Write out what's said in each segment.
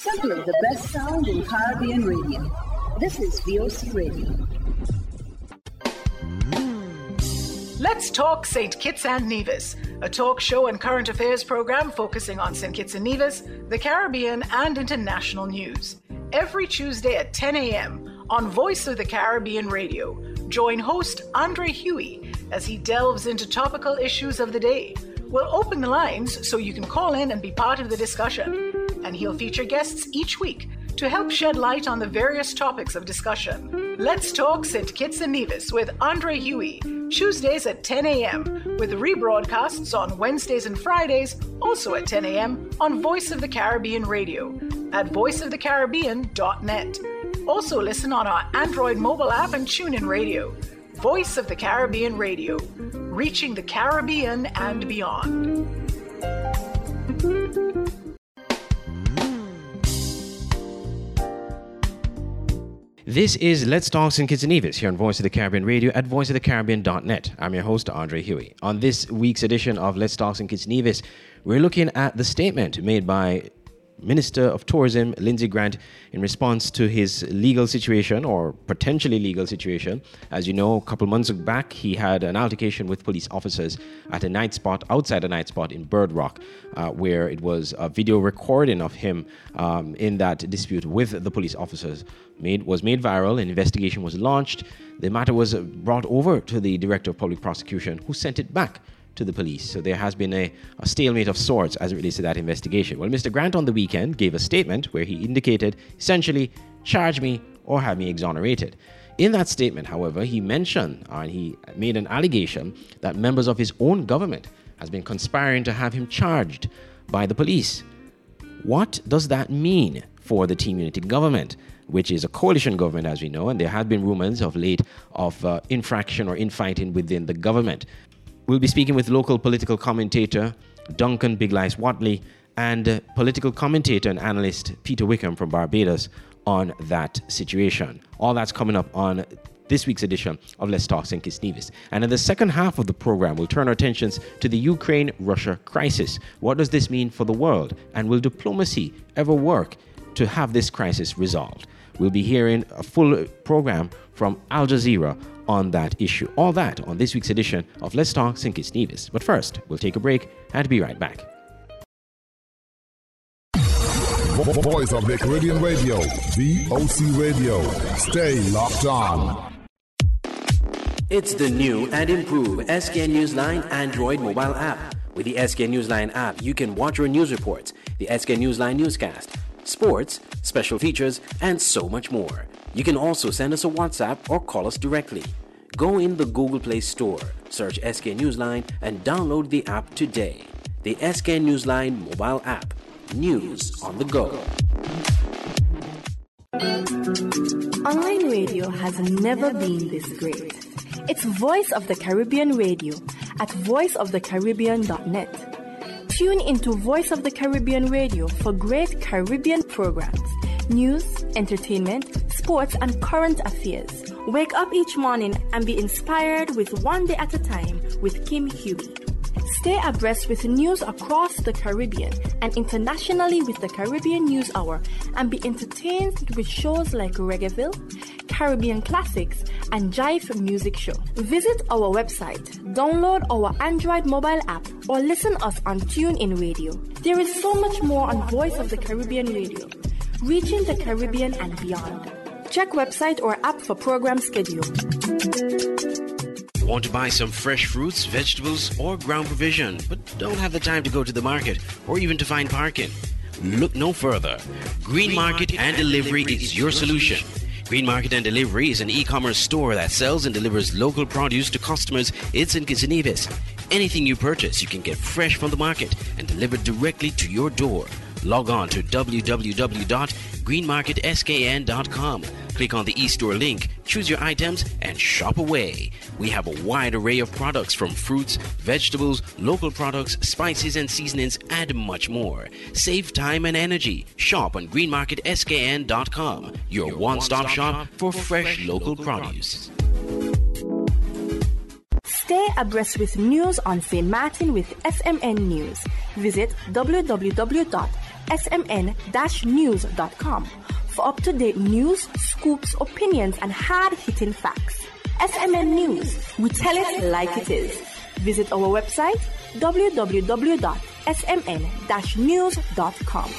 Simply the best sound in Caribbean radio. This is VOC Radio. Let's talk St. Kitts and Nevis, a talk show and current affairs program focusing on St. Kitts and Nevis, the Caribbean, and international news. Every Tuesday at 10 a.m. on Voice of the Caribbean Radio. Join host Andre Huey as he delves into topical issues of the day. We'll open the lines so you can call in and be part of the discussion. And he'll feature guests each week to help shed light on the various topics of discussion. Let's talk St. Kitts and Nevis with Andre Huey, Tuesdays at 10 a.m., with rebroadcasts on Wednesdays and Fridays, also at 10 a.m., on Voice of the Caribbean Radio at voiceofthecaribbean.net. Also listen on our Android mobile app and TuneIn Radio. Voice of the Caribbean Radio, reaching the Caribbean and beyond. This is Let's Talk St. Kitts and Nevis here on Voice of the Caribbean Radio at voiceofthecaribbean.net. I'm your host, Andre Huey. On this week's edition of Let's Talk St. Kitts and Nevis, we're looking at the statement made by Minister of Tourism Lindsay Grant in response to his legal situation or potentially legal situation. As you know, a couple months back, he had an altercation with police officers at a night spot outside a night spot in Bird Rock, uh, where it was a video recording of him um, in that dispute with the police officers made was made viral. An investigation was launched. The matter was brought over to the director of public prosecution, who sent it back to the police. So there has been a, a, stalemate of sorts as it relates to that investigation. Well, Mr. Grant on the weekend gave a statement where he indicated essentially charge me or have me exonerated. In that statement, however, he mentioned and he made an allegation that members of his own government has been conspiring to have him charged by the police. What does that mean for the Team Unity government? which is a coalition government, as we know, and there have been rumors of late of uh, infraction or infighting within the government. We'll be speaking with local political commentator Duncan Big Watley and uh, political commentator and analyst Peter Wickham from Barbados on that situation. All that's coming up on this week's edition of Let's Talk. Kitts Nevis. And in the second half of the program, we'll turn our attentions to the Ukraine Russia crisis. What does this mean for the world? And will diplomacy ever work to have this crisis resolved? We'll be hearing a full program from Al Jazeera on that issue. All that on this week's edition of Let's Talk St. Kitts Nevis. But first, we'll take a break and be right back. Voice of the Caribbean Radio, VOC Radio. Stay locked on. It's the new and improved SKN Newsline Android mobile app. With the SKN Newsline app, you can watch your news reports, the SKN Newsline newscast, sports, special features, and so much more. You can also send us a WhatsApp or call us directly. Go in the Google Play Store, search SK Newsline, and download the app today. The SK Newsline mobile app. News on the go. Online radio has never been this great. It's Voice of the Caribbean Radio at voiceofthecaribbean.net. Tune into Voice of the Caribbean Radio for great Caribbean programs news, entertainment, sports, and current affairs. Wake up each morning and be inspired with One Day at a Time with Kim Huey. Stay abreast with news across the Caribbean and internationally with the Caribbean News Hour and be entertained with shows like Reggaeville, Caribbean Classics, and Jive Music Show. Visit our website, download our Android mobile app, or listen us on TuneIn Radio. There is so much more on Voice of the Caribbean Radio reaching the Caribbean and beyond. Check website or app for program schedule. Want to buy some fresh fruits, vegetables, or ground provision, but don't have the time to go to the market or even to find parking? Look no further. Green Market and Delivery is your solution. Green Market and Delivery is an e-commerce store that sells and delivers local produce to customers It's in Nevis. Anything you purchase, you can get fresh from the market and delivered directly to your door log on to www.greenmarketskn.com. Click on the e-store link, choose your items, and shop away. We have a wide array of products from fruits, vegetables, local products, spices and seasonings, and much more. Save time and energy. Shop on greenmarketskn.com, your one-stop shop for fresh local produce. Stay abreast with news on St. Martin with SMN News. Visit www smn-news.com for up-to-date news, scoops, opinions, and hard-hitting facts. SMN News, we tell it like it is. Visit our website www.smn-news.com.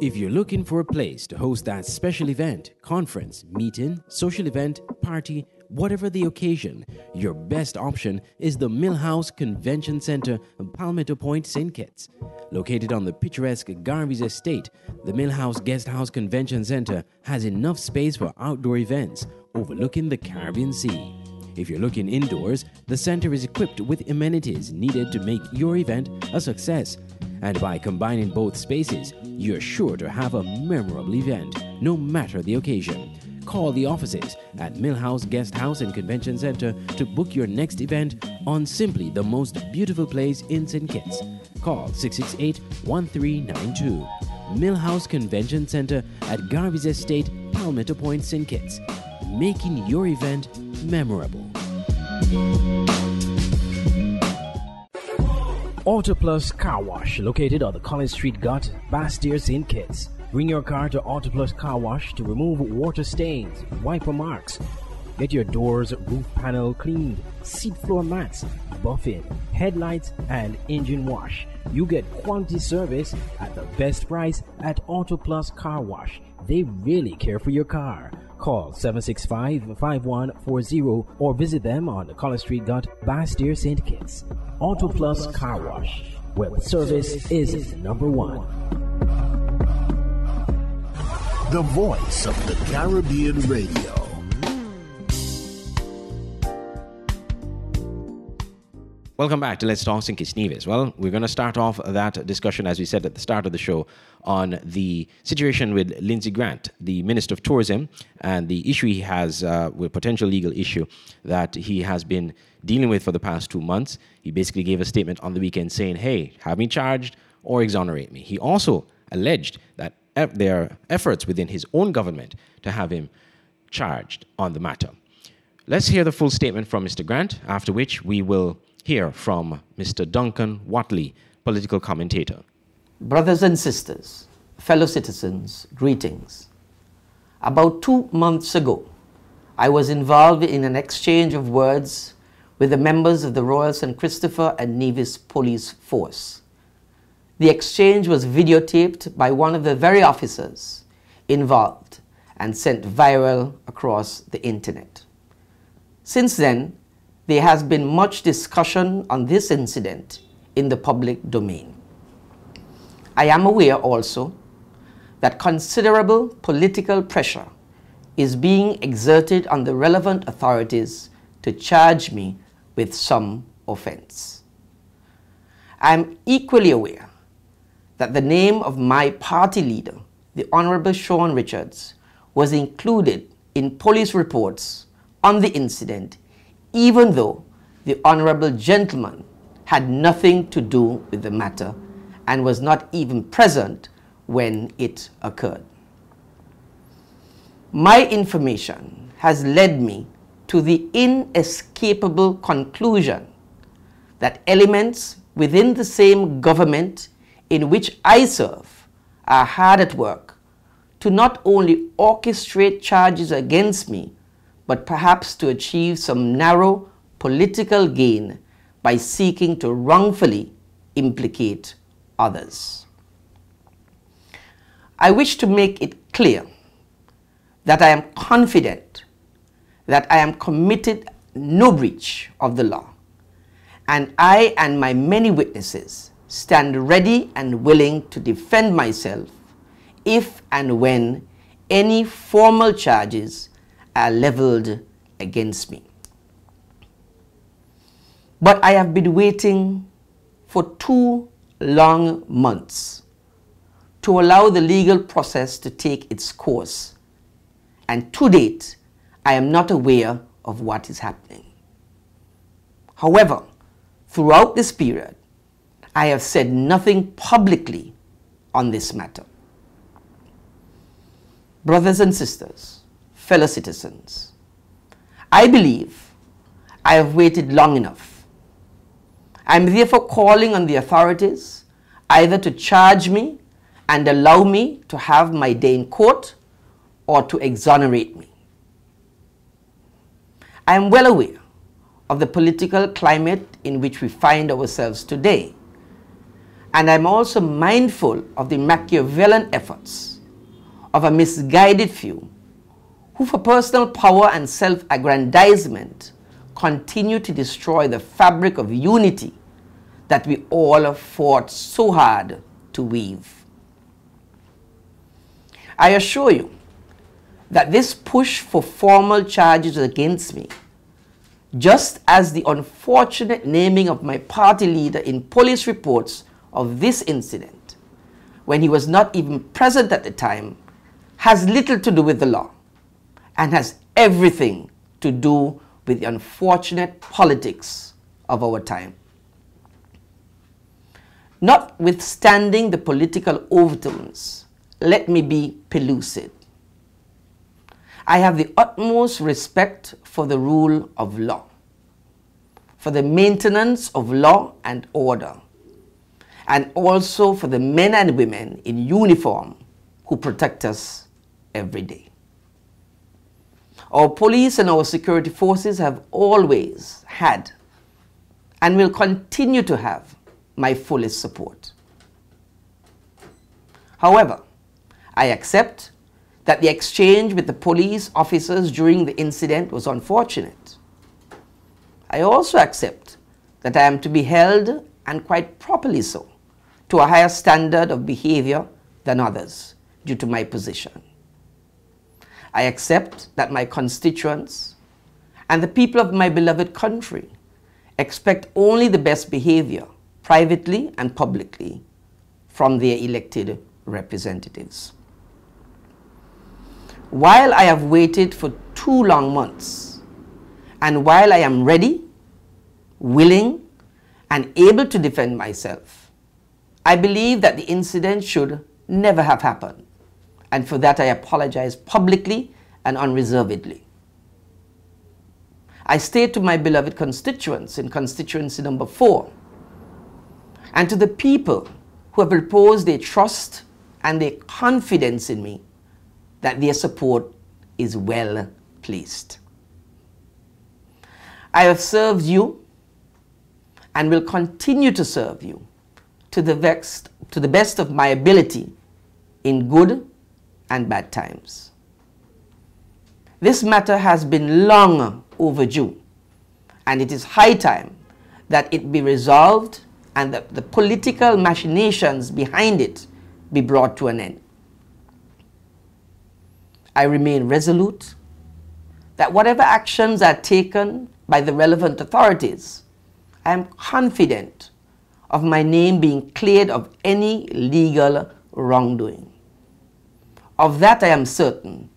If you're looking for a place to host that special event, conference, meeting, social event, party, whatever the occasion, your best option is the Millhouse Convention Center in Palmetto Point, St. Kitts. Located on the picturesque Garvey's Estate, the Millhouse Guest House Convention Center has enough space for outdoor events overlooking the Caribbean Sea. If you're looking indoors, the center is equipped with amenities needed to make your event a success. And by combining both spaces, you're sure to have a memorable event, no matter the occasion. Call the offices at Millhouse Guest House and Convention Center to book your next event on simply the most beautiful place in St. Kitts. Call 668 1392. Millhouse Convention Center at Garvey's Estate, Palmetto Point, St. Kitts. Making your event memorable. Auto Plus Car Wash, located on the Collins Street Ghaut, Basseterre, St. Kitts. Bring your car to Auto Plus Car Wash to remove water stains, wiper marks. Get your doors, roof panel cleaned, seat floor mats, buffing, headlights, and engine wash. You get quality service at the best price at Auto Plus Car Wash. They really care for your car. Call 765-5140 or visit them on the Collins Street Ghaut, Basseterre, St. Kitts. Auto Plus Car Wash, where service is number one. The voice of the Caribbean Radio. Welcome back to Let's Talk. Kitts Nevis. Well, we're going to start off that discussion, as we said at the start of the show, on the situation with Lindsay Grant, the Minister of Tourism, and the issue he has uh, with potential legal issue that he has been dealing with for the past two months. He basically gave a statement on the weekend saying, hey, have me charged or exonerate me. He also alleged that are efforts within his own government to have him charged on the matter. Let's hear the full statement from Mr. Grant, after which we will hear from Mr. Duncan Watley, political commentator. Brothers and sisters, fellow citizens, greetings. About two months ago, I was involved in an exchange of words with the members of the Royal St. Christopher and Nevis Police Force. The exchange was videotaped by one of the very officers involved and sent viral across the internet. Since then, there has been much discussion on this incident in the public domain. I am aware also that considerable political pressure is being exerted on the relevant authorities to charge me with some offense. I am equally aware that the name of my party leader, the Honorable Shawn Richards, was included in police reports on the incident, even though the Honorable gentleman had nothing to do with the matter and was not even present when it occurred. My information has led me to the inescapable conclusion that elements within the same government in which I serve are hard at work to not only orchestrate charges against me, but perhaps to achieve some narrow political gain by seeking to wrongfully implicate others. I wish to make it clear that I am confident that I am committed no breach of the law, and I and my many witnesses stand ready and willing to defend myself if and when any formal charges are leveled against me. But I have been waiting for two long months to allow the legal process to take its course. And to date, I am not aware of what is happening. However, throughout this period, I have said nothing publicly on this matter. Brothers and sisters, fellow citizens, I believe I have waited long enough I'm therefore calling on the authorities either to charge me and allow me to have my day in court or to exonerate me. I am well aware of the political climate in which we find ourselves today, and I'm also mindful of the Machiavellian efforts of a misguided few who, for personal power and self aggrandizement, continue to destroy the fabric of unity that we all fought so hard to weave. I assure you that this push for formal charges against me, just as the unfortunate naming of my party leader in police reports of this incident, when he was not even present at the time, has little to do with the law and has everything to do with the unfortunate politics of our time. Notwithstanding the political overtones, let me be pellucid. I have the utmost respect for the rule of law, for the maintenance of law and order, and also for the men and women in uniform who protect us every day. Our police and our security forces have always had and will continue to have my fullest support. However, I accept that the exchange with the police officers during the incident was unfortunate. I also accept that I am to be held, and quite properly so, to a higher standard of behavior than others due to my position. I accept that my constituents and the people of my beloved country expect only the best behavior privately and publicly from their elected representatives. While I have waited for two long months, and while I am ready, willing, and able to defend myself, I believe that the incident should never have happened, and for that I apologize publicly and unreservedly. I state to my beloved constituents in constituency number four and to the people who have reposed their trust and their confidence in me that their support is well placed. I have served you and will continue to serve you to the, vexed, to the best of my ability in good and bad times. This matter has been long overdue, and it is high time that it be resolved and that the political machinations behind it be brought to an end. I remain resolute that whatever actions are taken by the relevant authorities, I am confident of my name being cleared of any legal wrongdoing. Of that I am certain,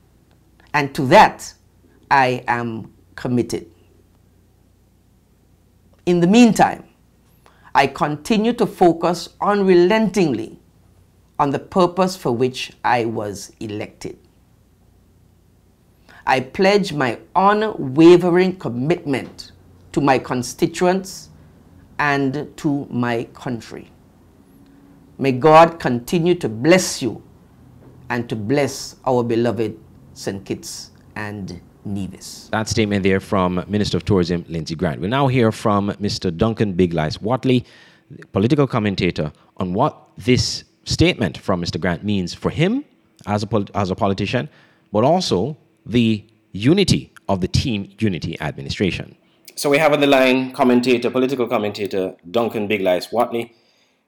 and to that I am committed. In the meantime, I continue to focus unrelentingly on the purpose for which I was elected. I pledge my unwavering commitment to my constituents and to my country. May God continue to bless you and to bless our beloved St. Kitts and Nevis. That statement there from Minister of Tourism Lindsay Grant. We now hear from Mr. Duncan Big Watley, political commentator, on what this statement from Mr. Grant means for him as a, as a politician, but also the unity of the Team Unity administration. So we have on the line commentator, political commentator Duncan Big Lice Whatley.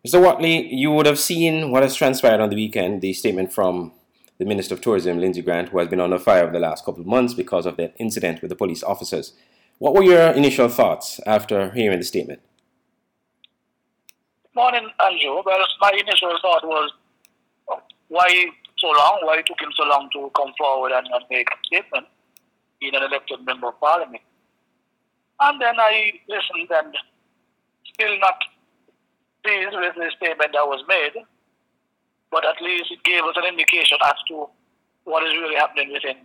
Mr. Watley, you would have seen what has transpired on the weekend, the statement from the Minister of Tourism, Lindsay Grant, who has been under fire over the last couple of months because of that incident with the police officers. What were your initial thoughts after hearing the statement? Morning, Andrew. Well, my initial thought was, why so long? Why took him so long to come forward and, and make a statement? Being an elected member of parliament. And then I listened and still not pleased with the statement that was made but at least it gave us an indication as to what is really happening within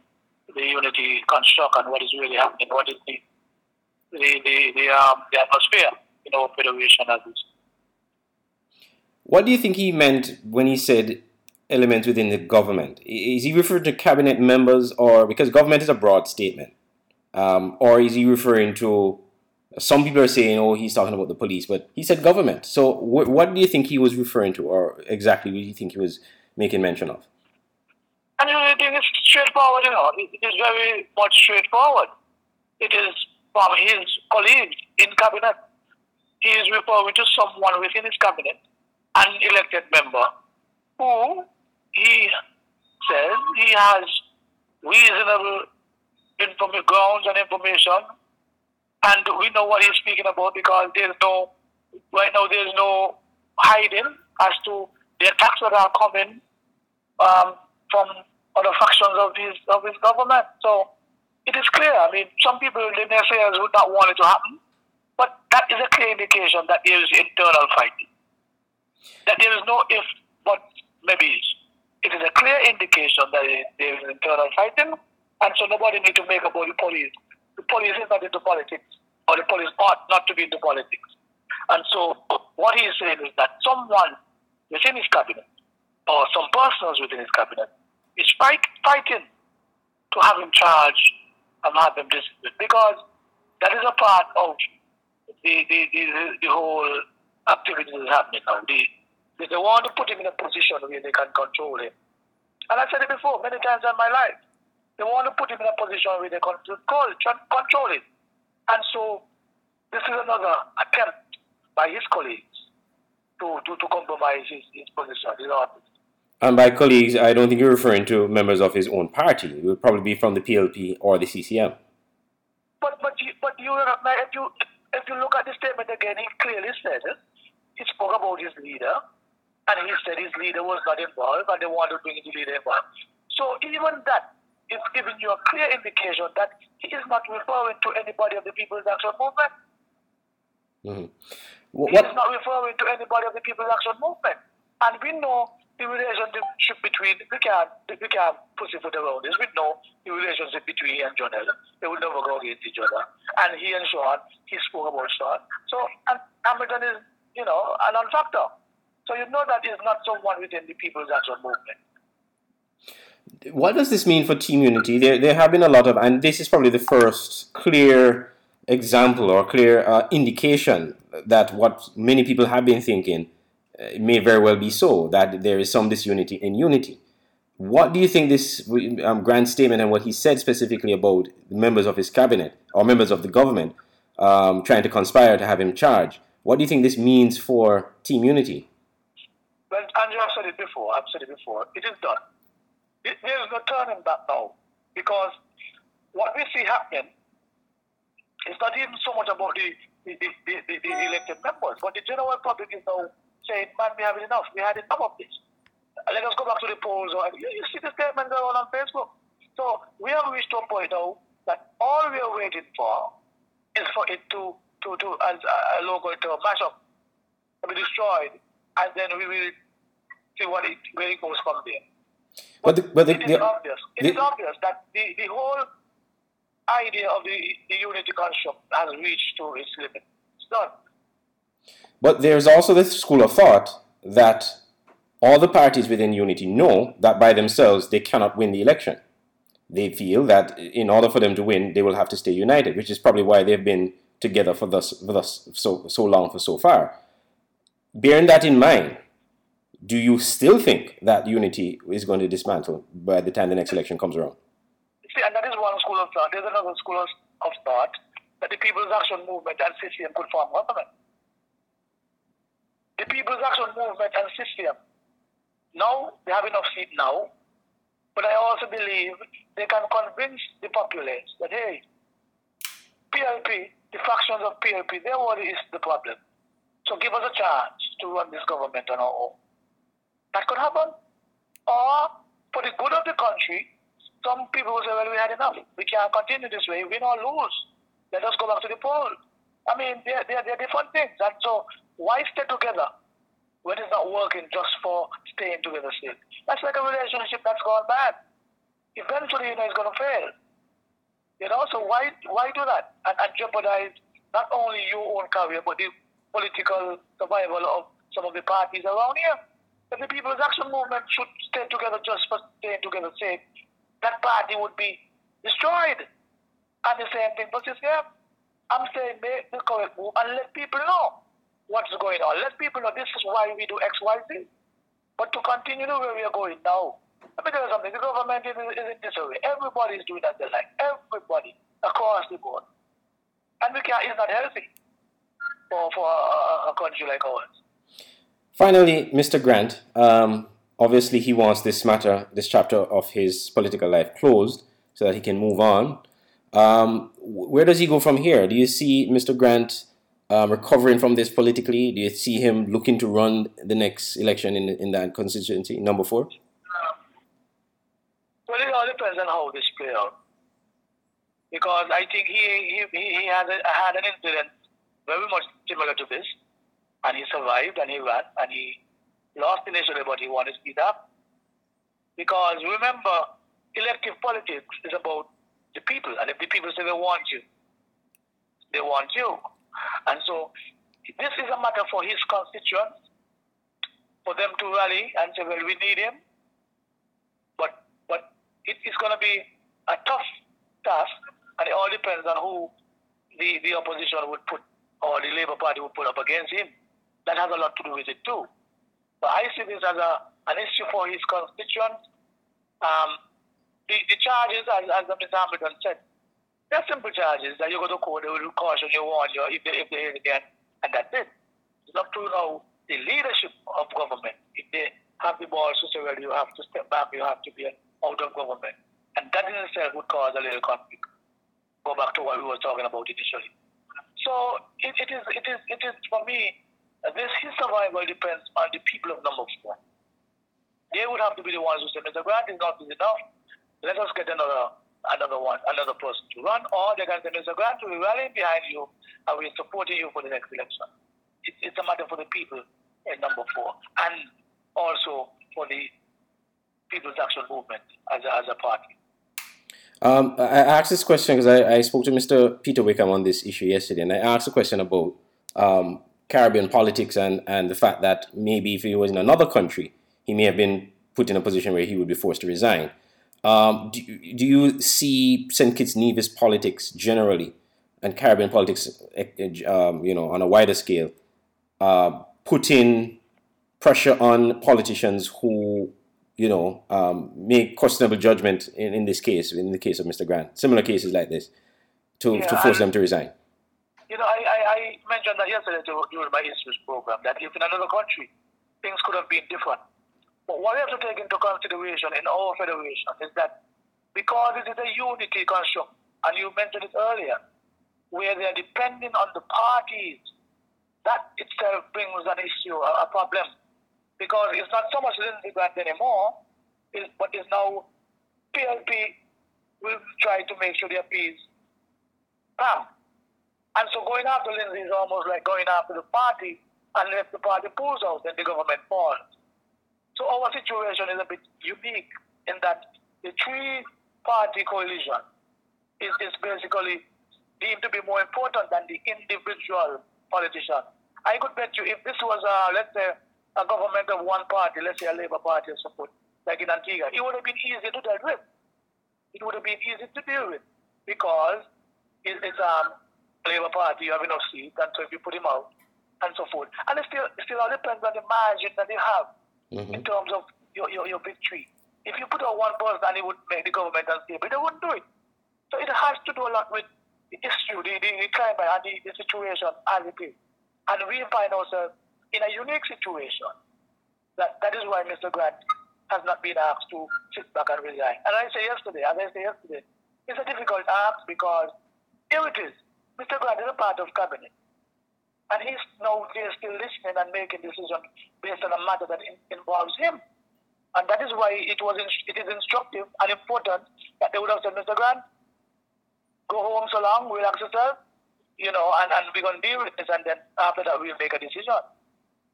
the unity construct and what is really happening, what is the the, the, the, um, the atmosphere. in our federation as is. What do you think he meant when he said elements within the government? Is he referring to cabinet members, or because government is a broad statement, um, or is he referring to? Some people are saying, "Oh, he's talking about the police," but he said government. So, wh- what do you think he was referring to, or exactly what do you think he was making mention of? And the thing is straightforward, you know. It is very much straightforward. It is from his colleagues in cabinet. He is referring to someone within his cabinet, an elected member, who he says he has reasonable inform- grounds and information, and we know what he's speaking about because there's no, right now there's no hiding as to the attacks that are coming um, from other factions of his of his government. So it is clear. I mean, some people, the naysayers, would not want it to happen, but that is a clear indication that there is internal fighting. That there is no if, but maybe. It is a clear indication that there is internal fighting, and so nobody need to make about the police. The police is not into politics, or the police ought not to be into politics. And so what he is saying is that someone within his cabinet, or some persons within his cabinet, is fight, fighting to have him charged and have him disciplined because that is a part of the the, the, the whole activity that is happening now. The, they, want to put him in a position where they can control him. And I said it before many times in my life. They want to put him in a position where they can control, control him. And so this is another attempt by his colleagues to, to, to compromise his, his position, his office. And by colleagues, I don't think you're referring to members of his own party. It would probably be from the PLP or the CCM. But but you, but you if you if you look at the statement again, he clearly said it. He spoke about his leader, and he said his leader was not involved, and they wanted to bring the leader involved. So even that is giving you a clear indication that he is not referring to anybody of the People's Action Movement. Mm-hmm. What? He is not referring to anybody of the People's Action Movement, and we know the relationship between we can't we can't pussyfoot around this. We know the relationship between he and John Ellen. They will never go against each other. And he and Shawn, he spoke about Shawn. So and Hamilton is, you know, a non-factor. So you know that he's not someone within the People's Action Movement. What does this mean for team unity? There, there have been a lot of, and this is probably the first clear example or clear uh, indication that what many people have been thinking it may very well be so that there is some disunity in unity. What do you think this um, grand statement and what he said specifically about members of his cabinet or members of the government um, trying to conspire to have him charged? What do you think this means for team unity? Well, Andrew, I've said it before. I've said it before. It is done. It, there is no turning back now because what we see happening is not even so much about the, the, the, the, the elected members, but the general public is now saying, man, we have enough. We had enough of this. Let us go back to the polls. Or, you, you see the statements going on Facebook. So we have reached a point now that all we are waiting for is for it to, to, to as uh, a local to mash up, to be destroyed, and then we will see what it, where it goes from there. But, the, but the, it is the, obvious. It the, is obvious that the, the whole idea of the, the unity construct has reached to its limit. It's done. But there's also this school of thought that all the parties within unity know that by themselves they cannot win the election. They feel that in order for them to win, they will have to stay united, which is probably why they've been together for thus, for thus so, so long for so far. Bearing that in mind, do you still think that unity is going to dismantle by the time the next election comes around? See, and that is one school of thought. There's another school of thought that the People's Action Movement and CCM could form government the People's Action Movement and CCM. Now, they have enough seat now, but I also believe they can convince the populace that, hey, PLP, the factions of PLP, they already is the problem. So give us a chance to run this government on our own. That could happen. Or, for the good of the country, some people will say, well, we had enough. We can't continue this way, win or lose. Let us go back to the poll. I mean, they're, they're, they're different things. And so why stay together when it's not working just for staying together still? That's like a relationship that's gone bad. Eventually, you know, it's going to fail. You know, so why why do that and, and jeopardize not only your own career but the political survival of some of the parties around here. If the People's Action Movement should stay together just for staying together sake, that party would be destroyed. And the same thing for CCM. I'm saying make the correct move and let people know what's going on. Let people know this is why we do X, Y, Z. But to continue way we are going now, let me tell you something. The government is, is in disarray. Everybody is doing as they like. Everybody across the board. And we can't, it's not healthy for, for a, a country like ours. Finally, Mr. Grant, um, obviously he wants this matter, this chapter of his political life closed so that he can move on. Um, where does he go from here? Do you see Mr. Grant um, recovering from this politically? Do you see him looking to run the next election in in that constituency, number four? Well, it all depends on how this plays out. Because I think he he, he had, a, had an incident very much similar to this, and he survived and he ran and he lost initially, but he won his beat up. Because remember, elective politics is about the people. And if the people say they want you, they want you. And so this is a matter for his constituents, for them to rally and say, well, we need him. But but it is going to be a tough task, and it all depends on who the, the opposition would put, or the Labour Party would put up against him. That has a lot to do with it too. But I see this as a, an issue for his constituents. Um, the, the charges, as, as Mr. Hamilton said, they're simple charges that you go to court, they will caution you, warn you, if they, if they again, and that's it. It's up to now the leadership of government. If they have the balls to say, well, you have to step back, you have to be out of government. And that in itself would cause a little conflict. Go back to what we were talking about initially. So it, it is, it is, it is for me, this his survival depends on the people of number four. They would have to be the ones who say, Mr. Grant is not good enough let us get another another one, another person to run, or they can say, Mr. Grant, we're rallying behind you and we're supporting you for the next election. It, it's a matter for the people in number four, and also for the People's Action Movement as a, as a party. Um, I asked this question because I, I, spoke to Mr. Peter Wickham on this issue yesterday, and I asked a question about um, Caribbean politics and, and the fact that maybe if he was in another country, he may have been put in a position where he would be forced to resign. Um, do, do you see St. Kitts Nevis politics generally and Caribbean politics, um, you know, on a wider scale, uh, putting pressure on politicians who, you know, um, make questionable judgment in, in this case, in the case of Mr. Grant, similar cases like this, to, yeah, to force I, them to resign? You know, I, I, I mentioned that yesterday during my issues program that if in another country things could have been different, but what we have to take into consideration in our federation is that because it is a unity construct, and you mentioned it earlier, where they are depending on the parties, that itself brings an issue, a, problem. Because it's not so much Lindsay Grant anymore, but it's now PLP will try to make sure they appease PAM. And so going after Lindsay is almost like going after the party, if the party pulls out, then the government falls. So our situation is a bit unique in that the three-party coalition is, is basically deemed to be more important than the individual politician. I could bet you if this was, a, let's say, a government of one party, let's say a Labour Party or support, like in Antigua, it would have been easy to deal with. It would have been easy to deal with because it, it's a Labour Party, you have enough seats, and so if you put him out, and so forth. And it still, it still all depends on the margin that they have mm-hmm. in terms of your, your, your victory. If you put out one person it would make the government unstable, they wouldn't do it. So it has to do a lot with the issue, the, the, the climate, and the, the situation as it is. And we find ourselves in a unique situation. That, that is why Mr. Grant has not been asked to sit back and resign. And I say yesterday, as I say yesterday, it's a difficult ask because here it is. Mr. Grant is a part of cabinet. And he's now they're still listening and making decisions based on a matter that in, involves him. And that is why it was it is instructive and important that they would have said, Mr. Grant, go home so long, relax yourself, you know, and, and we're going to deal with this, and then after that we'll make a decision.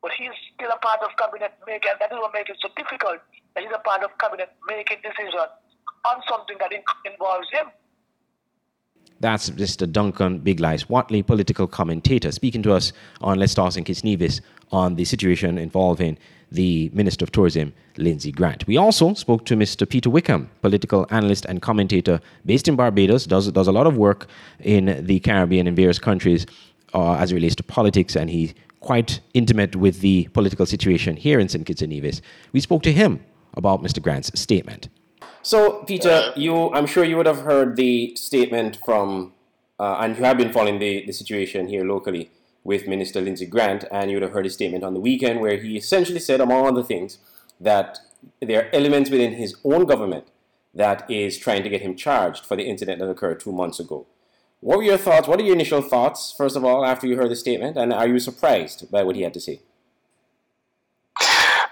But he's still a part of cabinet making, and that is what makes it so difficult that he's a part of cabinet making decisions on something that in, involves him. That's Mr. Duncan Big Watley, political commentator, speaking to us on Let's Talk St. Kitts Nevis on the situation involving the Minister of Tourism, Lindsay Grant. We also spoke to Mr. Peter Wickham, political analyst and commentator based in Barbados, does, does a lot of work in the Caribbean in various countries uh, as it relates to politics, and he's quite intimate with the political situation here in St. Kitts and Nevis. We spoke to him about Mr. Grant's statement. So, Peter, you, I'm sure you would have heard the statement from, uh, and you have been following the, the situation here locally with Minister Lindsay Grant, and you would have heard his statement on the weekend where he essentially said, among other things, that there are elements within his own government that is trying to get him charged for the incident that occurred two months ago. What were your thoughts? What are your initial thoughts, first of all, after you heard the statement, and are you surprised by what he had to say?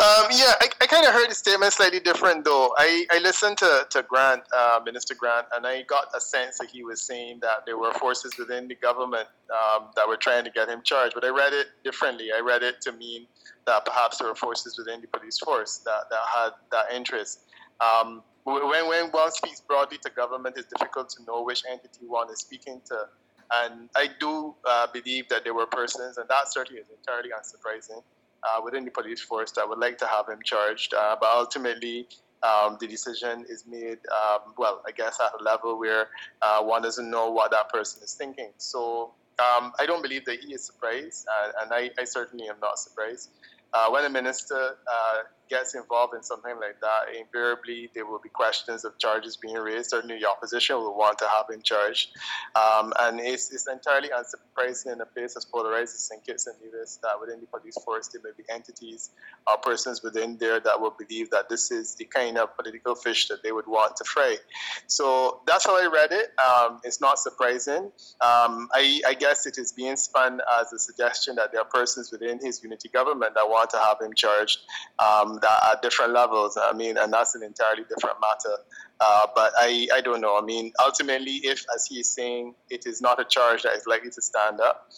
Um, yeah, I, I kind of heard the statement slightly different though. I, I listened to, to Grant, uh, Minister Grant, and I got a sense that he was saying that there were forces within the government um, that were trying to get him charged. But I read it differently. I read it to mean that perhaps there were forces within the police force that, that had that interest. Um, when, when one speaks broadly to government, it's difficult to know which entity one is speaking to. And I do uh, believe that there were persons, and that certainly is entirely unsurprising, uh, within the police force that would like to have him charged. Uh, but ultimately, um, the decision is made, um, well, I guess at a level where uh, one doesn't know what that person is thinking. So um, I don't believe that he is surprised, and I, I certainly am not surprised. Uh, when a minister uh, gets involved in something like that, invariably there will be questions of charges being raised. Certainly, the opposition will want to have him charged. Um, and it's, it's, entirely unsurprising in a place as polarized as St. Kitts and Nevis that within the police force there may be entities or persons within there that will believe that this is the kind of political fish that they would want to fry. So that's how I read it. Um, it's not surprising. Um, I, I guess it is being spun as a suggestion that there are persons within his unity government that want to have him charged. Um, that at different levels. I mean, and that's an entirely different matter. Uh, but I, I don't know. I mean, ultimately, if, as he is saying, it is not a charge that is likely to stand up,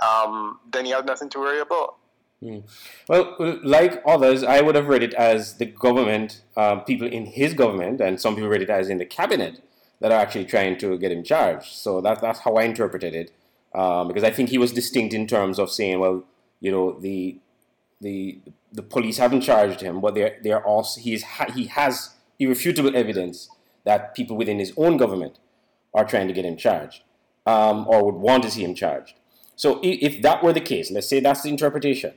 um, then he has nothing to worry about. Mm. Well, like others, I would have read it as the government, um, people in his government, and some people read it as in the cabinet that are actually trying to get him charged. So that, that's how I interpreted it, um, because I think he was distinct in terms of saying, well, you know, the the the police haven't charged him, but they're they're also he's he has irrefutable evidence that people within his own government are trying to get him charged um, or would want to see him charged. So if, if that were the case, let's say that's the interpretation.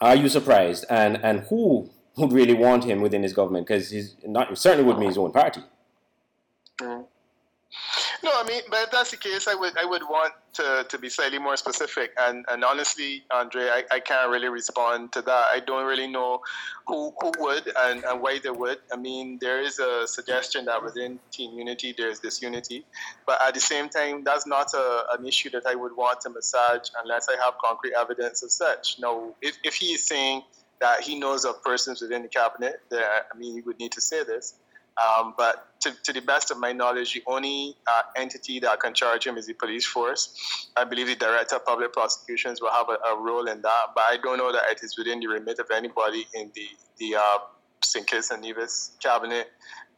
Are you surprised? And and who would really want him within his government? Because he's not certainly would be his own party. Mm. No, I mean, but if that's the case, I would I would want to, to be slightly more specific. And and honestly, Andre, I, I can't really respond to that. I don't really know who who would and, and why they would. I mean, there is a suggestion that within Team Unity there is this unity, but at the same time, that's not a, an issue that I would want to massage unless I have concrete evidence of such. No, if if he is saying that he knows of persons within the cabinet, that I mean, he would need to say this. Um, but to, to, the best of my knowledge, the only uh, entity that can charge him is the police force. I believe the director of public prosecutions will have a, a role in that, but I don't know that it is within the remit of anybody in the the uh, St. Kitts and Nevis cabinet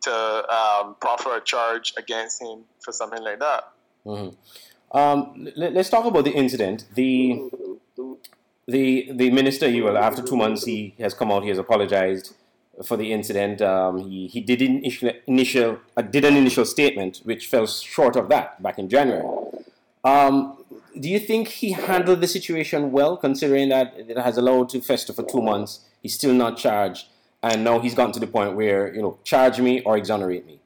to um, proffer a charge against him for something like that. Mm-hmm. Um, let, us talk about the incident. The the the minister, he will after two months, he has come out. He has apologized for the incident. Um, he, he did initial, initial uh, did an initial statement which fell short of that back in January. Um, do you think he handled the situation well, considering that it has allowed to fester for two months? He's still not charged, and now he's gotten to the point where you know, charge me or exonerate me.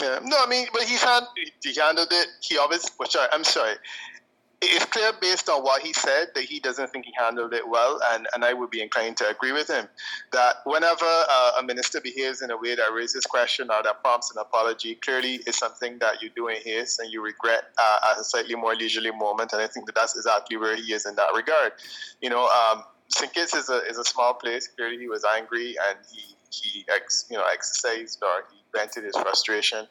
Yeah, no, I mean, but he had he handled it. He always, which I, I'm sorry, it's clear based on what he said that he doesn't think he handled it well, and, and I would be inclined to agree with him. That whenever uh, a minister behaves in a way that raises question or that prompts an apology, clearly it's something that you do in haste and you regret uh, at a slightly more leisurely moment, and I think that that's exactly where he is in that regard. You know, um, St. Kitts is a, is a small place. Clearly he was angry and he, he ex, you know, exercised or he vented his frustration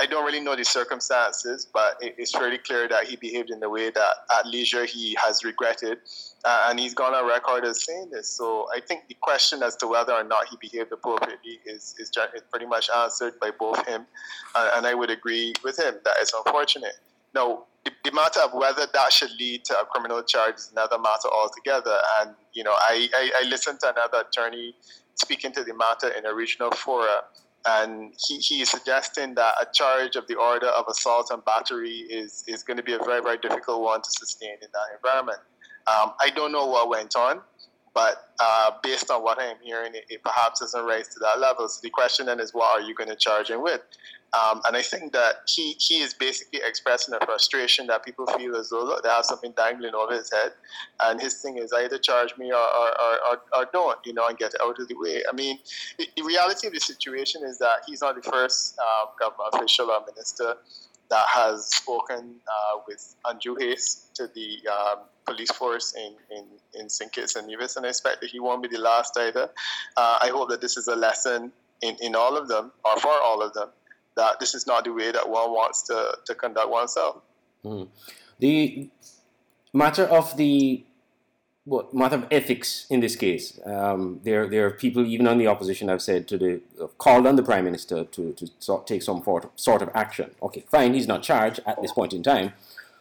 I don't really know the circumstances, but it's fairly clear that he behaved in the way that at leisure he has regretted, uh, and he's gone on record as saying this. So I think the question as to whether or not he behaved appropriately is is, pretty much answered by both him, uh, and I would agree with him that it's unfortunate. Now, the, the, matter of whether that should lead to a criminal charge is another matter altogether. And you know, I, I, I listened to another attorney speaking to the matter in a regional forum and he, he is suggesting that a charge of the order of assault and battery is, is going to be a very, very difficult one to sustain in that environment. Um, I don't know what went on, but uh, based on what I'm hearing, it, it, perhaps doesn't rise to that level. So the question then is, what are you going to charge him with? Um, and I think that he, he is basically expressing a frustration that people feel as though look, they have something dangling over his head. And his thing is either charge me or, or, or, or don't, you know, and get out of the way. I mean, the, the reality of the situation is that he's not the first um, government official or minister that has spoken uh, with undue haste to the um, police force in, in, in St. Kitts and Nevis, and I expect that he won't be the last either. Uh, I hope that this is a lesson in, in all of them, or for all of them, that this is not the way that one wants to, to conduct oneself. Mm. The matter of the what matter of ethics in this case. Um, there, there are people even on the opposition I've said to the called on the prime minister to, to sort, take some sort of, sort of action. Okay, fine, he's not charged at this point in time.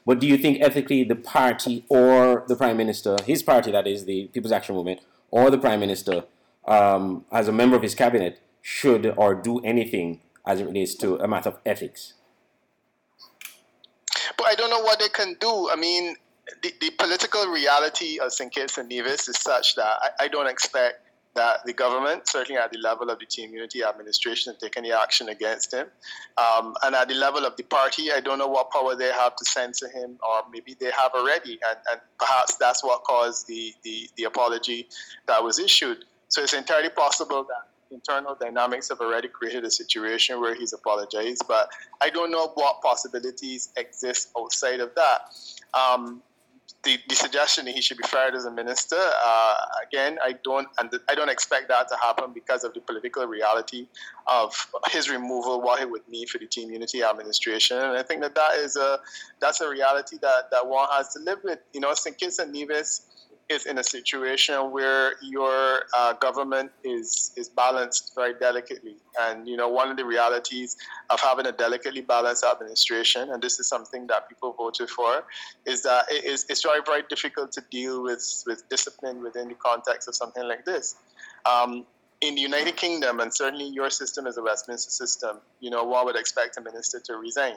But do you think ethically the party or the prime minister, his party, that is the People's Action Movement, or the prime minister, um, as a member of his cabinet, should or do anything as it relates to a matter of ethics? But I don't know what they can do. I mean, the, the political reality of St. Kitts and Nevis is such that I, I don't expect that the government, certainly at the level of the team unity administration, take any action against him. Um, and at the level of the party, I don't know what power they have to censor him, or maybe they have already. And, and perhaps that's what caused the, the, the apology that was issued. So it's entirely possible that internal dynamics have already created a situation where he's apologized, but I don't know what possibilities exist outside of that. Um, the, the suggestion that he should be fired as a minister, uh, again, I don't and I don't expect that to happen because of the political reality of his removal, what it would mean for the team unity administration, and I think that that is a that's a reality that, that one has to live with. You know, St. Kitts and Nevis is in a situation where your uh, government is is balanced very delicately, and you know one of the realities of having a delicately balanced administration, and this is something that people voted for, is that it is it's very very difficult to deal with with discipline within the context of something like this. Um, in the United Kingdom, and certainly your system is a Westminster system, you know, one would expect a minister to resign.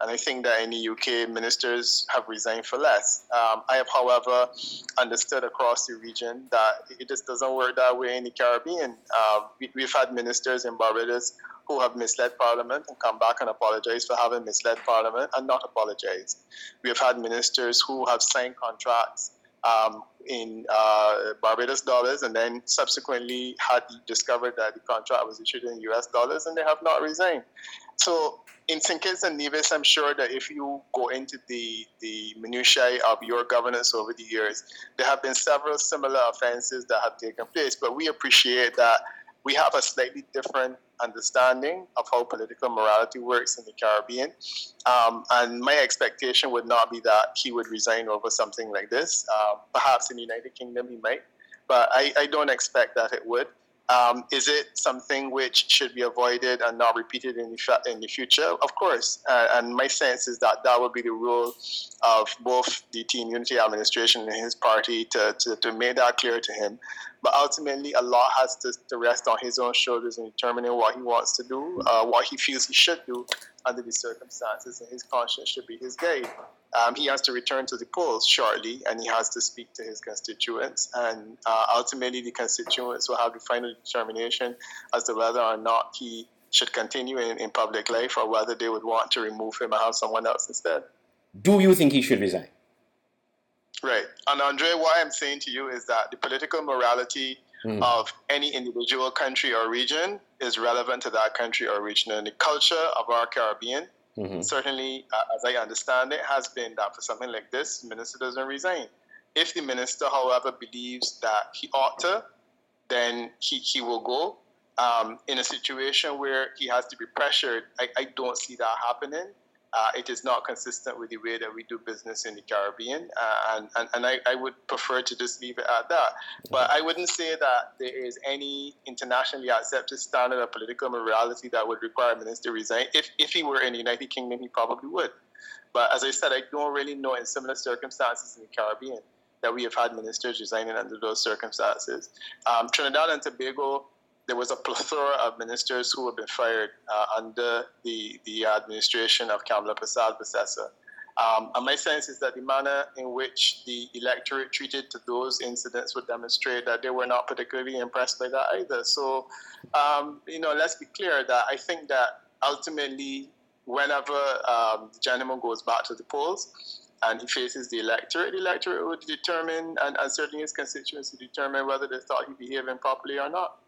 And I think that in the UK, ministers have resigned for less. Um, I have, however, understood across the region that it just doesn't work that way in the Caribbean. Uh, we, have had ministers in Barbados who have misled Parliament and come back and apologize for having misled Parliament and not apologize. We have had ministers who have signed contracts um, in uh, Barbados dollars and then subsequently had discovered that the contract was issued in US dollars and they have not resigned. So in St. Kitts and Nevis, I'm sure that if you go into the, the minutiae of your governance over the years, there have been several similar offenses that have taken place. But we appreciate that we have a slightly different understanding of how political morality works in the Caribbean. Um, and my expectation would not be that he would resign over something like this. Uh, perhaps in the United Kingdom he might, but I, I don't expect that it would. Um, is it something which should be avoided and not repeated in the, in the future? Of course. Uh, and my sense is that that would be the role of both the Team Unity administration and his party to, to, to make that clear to him. But ultimately, a lot has to, to rest on his own shoulders in determining what he wants to do, uh, what he feels he should do under the circumstances, and his conscience should be his guide um, he has to return to the polls shortly and he has to speak to his constituents. And uh, ultimately, the constituents will have the final determination as to whether or not he should continue in, in public life or whether they would want to remove him and have someone else instead. Do you think he should resign? Right. And Andre, what I'm saying to you is that the political morality mm. of any individual country or region is relevant to that country or region. And the culture of our Caribbean Mm-hmm. Certainly, uh, as I understand it, has been that for something like this, minister doesn't resign. If the minister, however, believes that he ought to, then he, he will go. um, in a situation where he has to be pressured, I, I don't see that happening. Uh, it is not consistent with the way that we do business in the Caribbean, uh, and, and, and I, I, would prefer to just leave it at that. But I wouldn't say that there is any internationally accepted standard of political morality that would require a minister to resign. If, if he were in the United Kingdom, he probably would. But as I said, I don't really know in similar circumstances in the Caribbean that we have had ministers resigning under those circumstances. Um, Trinidad and Tobago there was a plethora of ministers who have been fired uh, under the, the administration of Kamla Persad-Bissessar. Um, and my sense is that the manner in which the electorate treated to those incidents would demonstrate that they were not particularly impressed by that either. So, um, you know, let's be clear that I think that ultimately, whenever um, the gentleman goes back to the polls and he faces the electorate, the electorate would determine, and, and certainly his constituents would determine whether they thought he behaved improperly or not.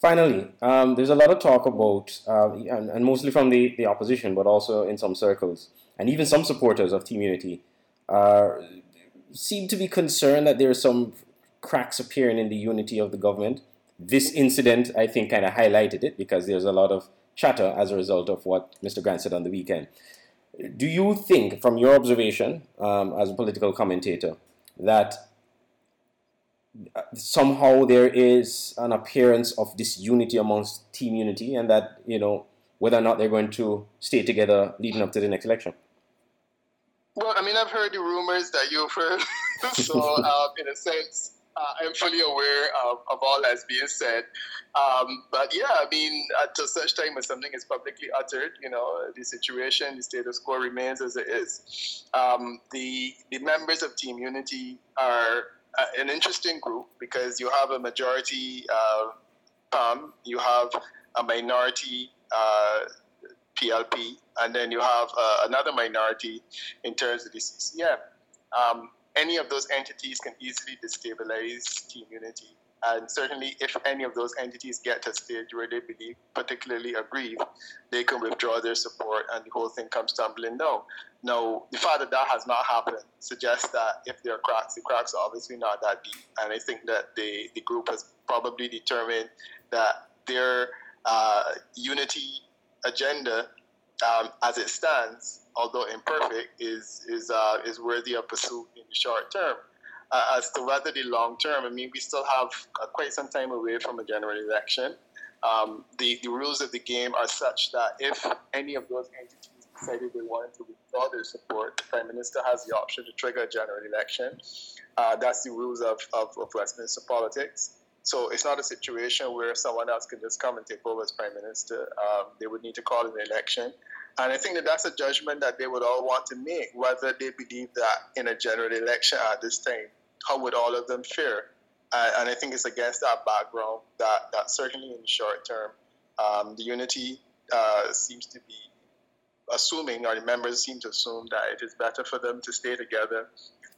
Finally, um, there's a lot of talk about, uh, and, and, mostly from the, the opposition, but also in some circles, and even some supporters of Team Unity, uh, seem to be concerned that there are some cracks appearing in the unity of the government. This incident, I think, kind of highlighted it because there's a lot of chatter as a result of what Mr. Grant said on the weekend. Do you think, from your observation um, as a political commentator, that somehow there is an appearance of disunity amongst team unity and that you know whether or not they're going to stay together leading up to the next election. Well i mean i've heard the rumors that you've heard. So um, in a sense uh, i'm fully aware of, of, all that's being said. Um, but yeah i mean until such time as something is publicly uttered you know the situation the status quo remains as it is. Um, the, the members of team unity are uh, an interesting group because you have a majority uh, PAM, you have a minority uh, PLP, and then you have uh, another minority in terms of the CCM. Um, any of those entities can easily destabilize team unity. And certainly, if any of those entities get to a stage where they believe particularly aggrieved, they can withdraw their support and the whole thing comes tumbling down. Now, the fact that that has not happened suggests that if there are cracks, the cracks are obviously not that deep. And I think that the, the group has probably determined that their uh, unity agenda, um, as it stands, although imperfect, is, is, uh, is worthy of pursuit in the short term uh, as to whether the long term, I mean, we still have uh, quite some time away from a general election. Um, the, the rules of the game are such that if any of those entities decided they wanted to withdraw their support, the Prime Minister has the option to trigger a general election. Uh, that's the rules of, of, of, Westminster politics. So it's not a situation where someone else can just come and take over as Prime Minister. Um, they would need to call an election. And I think that that's a judgment that they would all want to make, whether they believe that in a general election at this time, how would all of them fare? Uh, and I think it's against that background that, that certainly in the short term, um, the unity uh, seems to be assuming, or the members seem to assume that it is better for them to stay together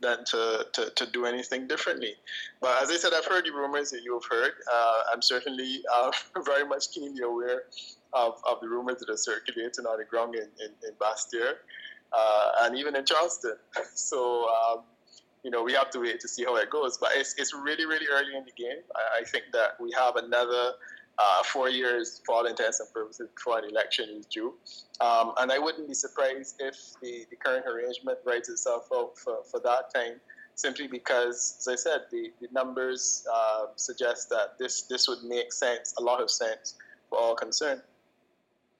than to, to, to do anything differently. But as I said, I've heard the rumors that you have heard. Uh, I'm certainly uh, very much keenly aware of, of the rumors that are circulating on the ground in, in, in uh, and even in Charleston. So, um, you know, we have to wait to see how it goes. But it's, it's really, really early in the game. I, I think that we have another uh, four years for all intents and purposes before an election is due. Um, and I wouldn't be surprised if the, the current arrangement writes itself out for, for that time, simply because, as I said, the, the numbers uh, suggest that this, this would make sense, a lot of sense for all concerned.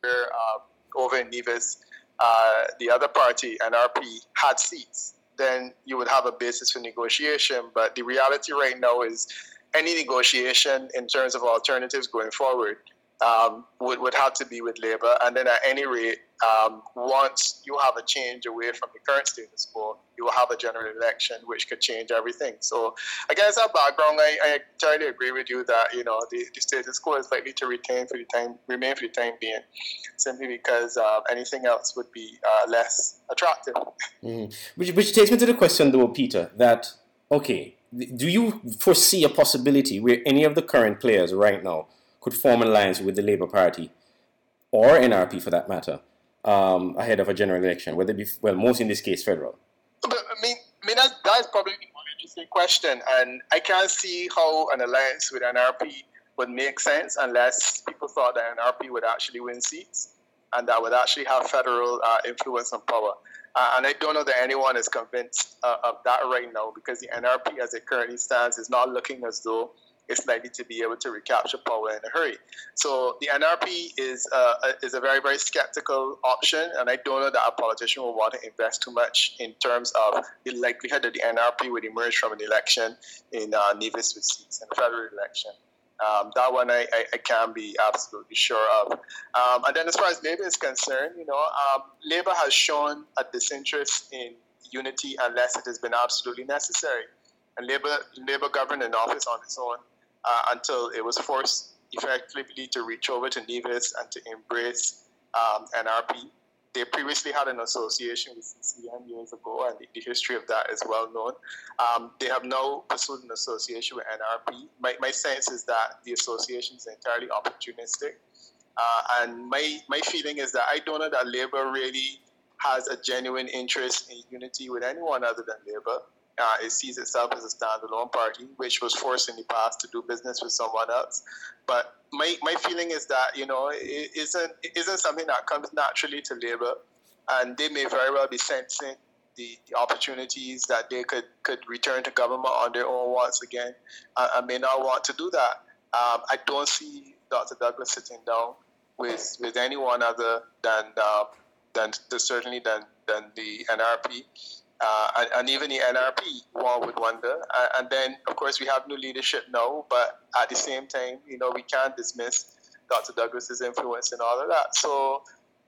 Um, over in Nevis, uh, the other party, NRP, had seats, then you would have a basis for negotiation. But the reality right now is any negotiation in terms of alternatives going forward um, would, would have to be with Labour. And then at any rate, um, once you have a change away from the current status quo, you will have a general election which could change everything. So against that background, I, I entirely agree with you that you know the, the status quo is likely to retain for the time remain for the time being, simply because uh, anything else would be uh, less attractive. Mm. Which, which takes me to the question, though, Peter, that okay, do you foresee a possibility where any of the current players right now could form an alliance with the Labour Party or NRP for that matter um, ahead of a general election, whether it be, well, most in this case, federal? But, I mean, I mean that, that's probably the more interesting question. And I can't see how an alliance with NRP would make sense unless people thought that NRP would actually win seats and that would actually have federal uh, influence and power. Uh, and I don't know that anyone is convinced uh, of that right now because the NRP, as it currently stands, is not looking as though it's likely to be able to recapture power in a hurry. So the NRP is uh, is a very very skeptical option, and I don't know that a politician will want to invest too much in terms of the likelihood that the NRP would emerge from an election in uh, Nevis with seats in a federal election. Um, that one I, I, I, can be absolutely sure of. Um, and then as far as Labour is concerned, you know, um, Labour has shown a disinterest in unity unless it has been absolutely necessary. And Labour, Labour governed in office on its own uh, until it was forced effectively to reach over to Nevis and to embrace um, NRP. They previously had an association with CCM years ago, and the, history of that is well known. Um, they have now pursued an association with NRP. My, my sense is that the association is entirely opportunistic. Uh, and my, my feeling is that I don't know that Labour really has a genuine interest in unity with anyone other than Labour uh, it sees itself as a standalone party, which was forced in the past to do business with someone else. But my, my feeling is that you know it isn't it isn't something that comes naturally to Labour, and they may very well be sensing the, the opportunities that they could could return to government on their own once again, and may not want to do that. Um, I don't see Dr. Douglas sitting down with with anyone other than uh, than certainly than than the NRP uh, and, and, even the NRP, one would wonder. Uh, and then, of course, we have new leadership now, but at the same time, you know, we can't dismiss Dr. Douglas's influence and all of that. So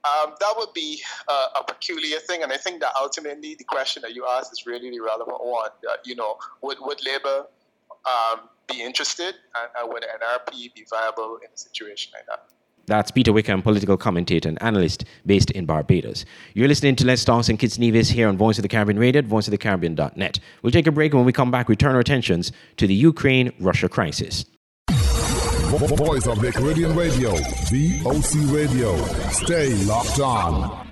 um, that would be uh, a peculiar thing. And I think that ultimately the question that you asked is really the relevant one. you know, would, would Labour um, be interested and, and would NRP be viable in a situation like that? That's Peter Wickham, political commentator and analyst based in Barbados. You're listening to Let's Talk St. Kitts Nevis here on Voice of the Caribbean Radio at voiceofthecaribbean.net. We'll take a break and when we come back, we turn our attentions to the Ukraine Russia crisis. Voice of the Caribbean Radio, VOC Radio. Stay locked on.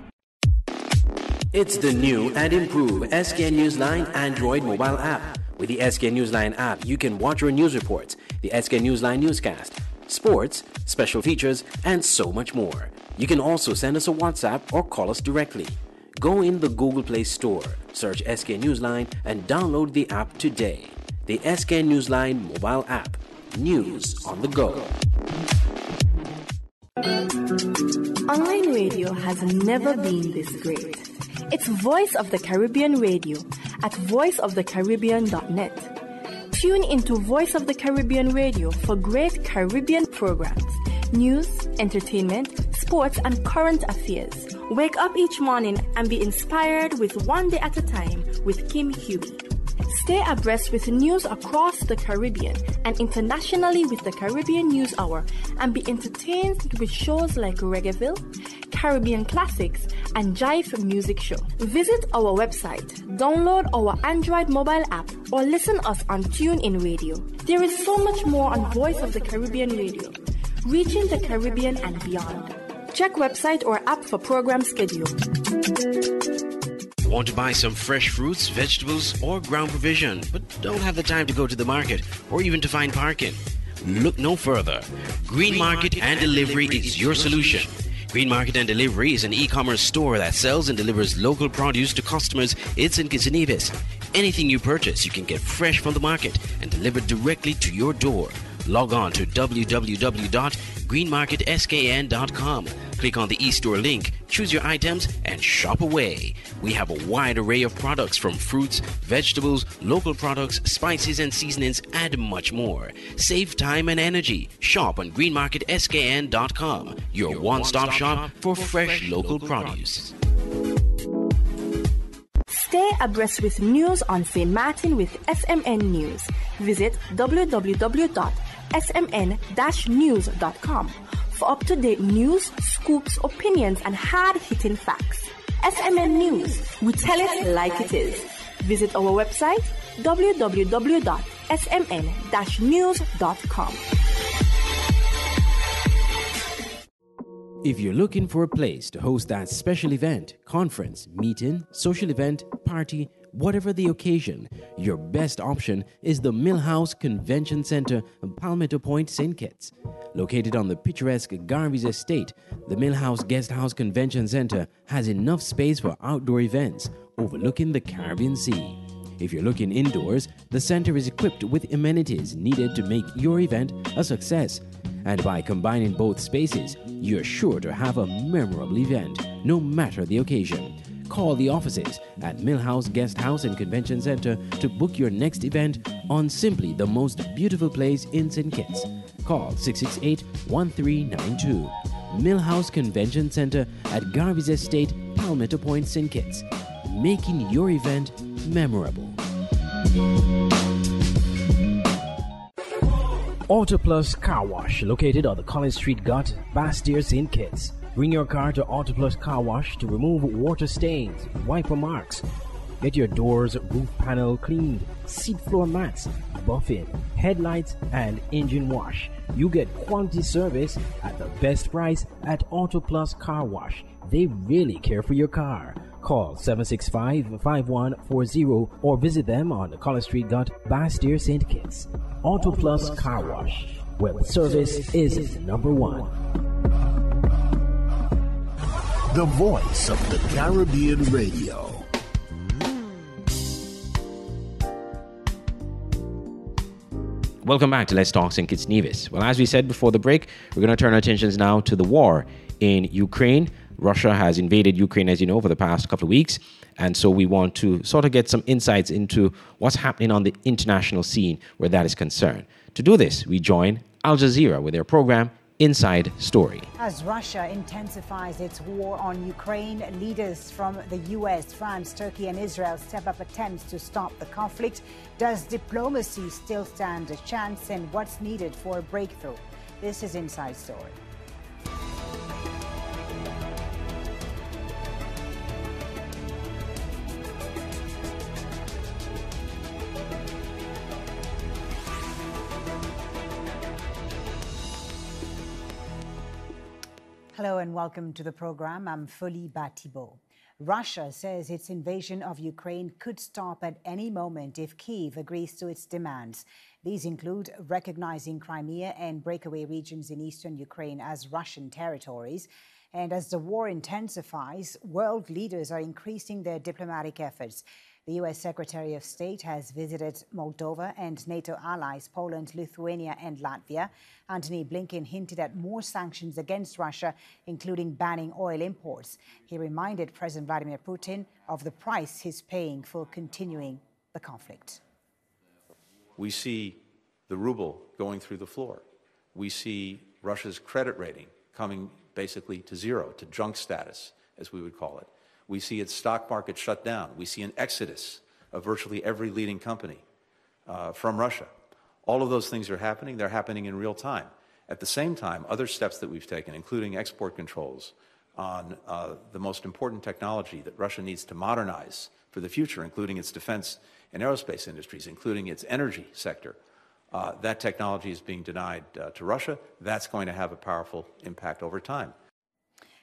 It's the new and improved SKN Newsline Android mobile app. With the SKN Newsline app, you can watch your news reports, the SKN Newsline newscast sports, special features, and so much more. You can also send us a WhatsApp or call us directly. Go in the Google Play Store, search SK Newsline, and download the app today. The SK Newsline mobile app. News on the go. Online radio has never been this great. It's Voice of the Caribbean Radio at voiceofthecaribbean.net. Tune into Voice of the Caribbean Radio for great Caribbean programs, news, entertainment, sports, and current affairs. Wake up each morning and be inspired with One Day at a Time with Kim Huey. Stay abreast with news across the Caribbean and internationally with the Caribbean News Hour and be entertained with shows like Reggaeville, Caribbean Classics, and Jive Music Show. Visit our website, download our Android mobile app, or listen us on TuneIn Radio. There is so much more on Voice of the Caribbean Radio, reaching the Caribbean and beyond. Check website or app for program schedule. Want to buy some fresh fruits, vegetables, or ground provision, but don't have the time to go to the market or even to find parking? Look no further. Green, Green Market, Market, and Delivery is your solution. Green Market and Delivery is an e-commerce store that sells and delivers local produce to customers It's in St. Kitts and Nevis. Anything you purchase, you can get fresh from the market and delivered directly to your door. Log on to www.greenmarketskn.com Click on the e-store link, choose your items, and shop away. We have a wide array of products from fruits, vegetables, local products, spices and seasonings, and much more. Save time and energy. Shop on greenmarketskn.com, your, your one-stop, shop for fresh local produce. Stay abreast with news on St. Martin with SMN News. Visit www.smn-news.com for up to date news, scoops, opinions, and hard hitting facts. SMN News, we tell it like it is. Visit our website www.smn-news.com. If you're looking for a place to host that special event, conference, meeting, social event, party, Whatever the occasion, your best option is the Millhouse Convention Center, Palmetto Point, St. Kitts. Located on the picturesque Garvey's Estate, the Millhouse Guesthouse Convention Center has enough space for outdoor events overlooking the Caribbean Sea. If you're looking indoors, the center is equipped with amenities needed to make your event a success. And by combining both spaces, you're sure to have a memorable event, no matter the occasion. Call the offices at Millhouse Guest House and Convention Center to book your next event on simply the most beautiful place in St. Kitts. Call 668 1392. Millhouse Convention Center at Garvey's Estate, Palmetto Point, St. Kitts. Making your event memorable. Autoplus Car Wash, located on the Collins Street Ghaut, Basseterre, St. Kitts. Bring your car to Autoplus Car Wash to remove water stains, wiper marks. Get your doors, roof panel cleaned, seat floor mats, buffing, headlights, and engine wash. You get quality service at the best price at Autoplus Car Wash. They really care for your car. Call 765-5140 or visit them on Collins Street Ghaut, Basseterre, St. Kitts. Auto Plus Car Wash, where service is number one. The voice of the Caribbean Radio. Welcome back to Let's Talk St. Kitts Nevis. Well, as we said before the break, we're going to turn our attentions now to the war in Ukraine. Russia has invaded Ukraine, as you know, for the past couple of weeks. And so we want to sort of get some insights into what's happening on the international scene where that is concerned. To do this, we join Al Jazeera with their program Inside Story. As Russia intensifies its war on Ukraine, leaders from the US, France, Turkey, and Israel step up attempts to stop the conflict. Does diplomacy still stand a chance, and what's needed for a breakthrough? This is Inside Story. Hello and welcome to the program. I'm Folly Bah Thibault. Russia says its invasion of Ukraine could stop at any moment if Kiev agrees to its demands. These include recognizing Crimea and breakaway regions in eastern Ukraine as Russian territories. And as the war intensifies, world leaders are increasing their diplomatic efforts. The U.S. Secretary of State has visited Moldova and NATO allies Poland, Lithuania, and Latvia. Antony Blinken hinted at more sanctions against Russia, including banning oil imports. He reminded President Vladimir Putin of the price he's paying for continuing the conflict. We see the ruble going through the floor. We see Russia's credit rating coming basically to zero, to junk status, as we would call it. We see its stock market shut down. We see an exodus of virtually every leading company uh, from Russia. All of those things are happening. They're happening in real time. At the same time, other steps that we've taken, including export controls on uh, the most important technology that Russia needs to modernize for the future, including its defense and aerospace industries, including its energy sector, uh, that technology is being denied uh, to Russia. That's going to have a powerful impact over time.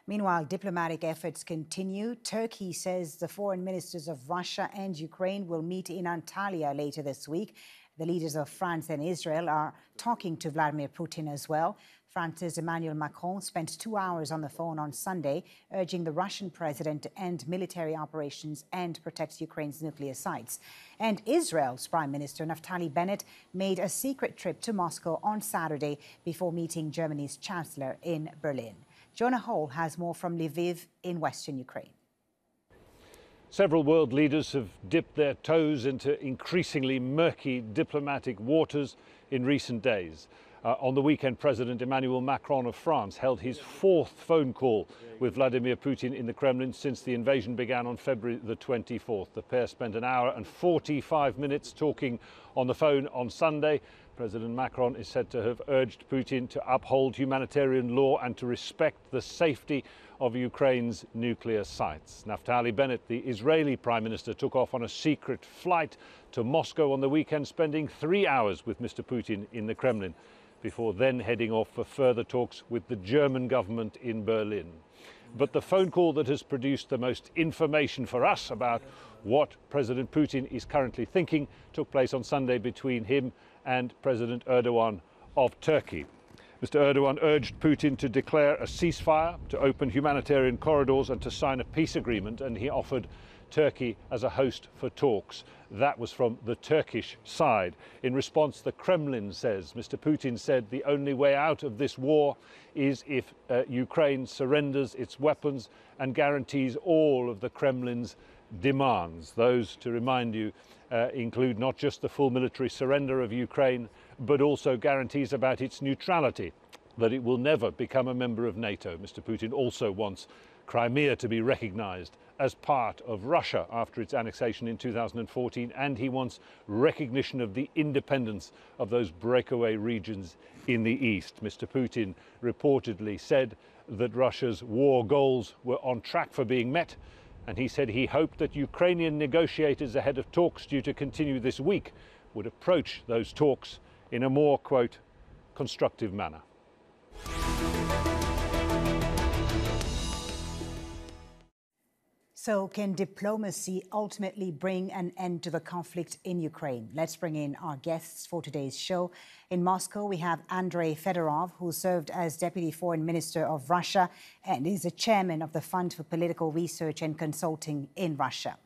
Meanwhile, diplomatic efforts continue. Turkey says the foreign ministers of Russia and Ukraine will meet in Antalya later this week. The leaders of France and Israel are talking to Vladimir Putin as well. France's Emmanuel Macron spent two hours on the phone on Sunday, urging the Russian president to end military operations and protect Ukraine's nuclear sites. And Israel's Prime Minister Naftali Bennett made a secret trip to Moscow on Saturday before meeting Germany's Chancellor in Berlin. Jonah Hull has more from Lviv in western Ukraine. Several world leaders have dipped their toes into increasingly murky diplomatic waters in recent days. Uh, on the weekend, President Emmanuel Macron of France held his fourth phone call with Vladimir Putin in the Kremlin since the invasion began on February the 24th. The pair spent an hour and 45 minutes talking on the phone on Sunday. President Macron is said to have urged Putin to uphold humanitarian law and to respect the safety of Ukraine's nuclear sites. Naftali Bennett, the Israeli Prime Minister, took off on a secret flight to Moscow on the weekend, spending three hours with Mr. Putin in the Kremlin before then heading off for further talks with the German government in Berlin. But the phone call that has produced the most information for us about what President Putin is currently thinking took place on Sunday between him and President Erdogan of Turkey. Mr. Erdogan urged Putin to declare a ceasefire, to open humanitarian corridors, and to sign a peace agreement, and he offered Turkey as a host for talks. That was from the Turkish side. In response, the Kremlin says, Mr. Putin said, the only way out of this war is if uh, Ukraine surrenders its weapons and guarantees all of the Kremlin's demands. Those, to remind you, uh, include not just the full military surrender of Ukraine, but also guarantees about its neutrality, that it will never become a member of NATO. Mr. Putin also wants Crimea to be recognized as part of Russia after its annexation in 2014, and he wants recognition of the independence of those breakaway regions in the east. Mr. Putin reportedly said that Russia's war goals were on track for being met, and he said he hoped that Ukrainian negotiators ahead of talks due to continue this week would approach those talks in a more, quote, constructive manner. So, can diplomacy ultimately bring an end to the conflict in Ukraine? Let's bring in our guests for today's show. In Moscow, we have Andrei Fedorov, who served as Deputy Foreign Minister of Russia and is the chairman of the Fund for Political Research and Consulting in Russia.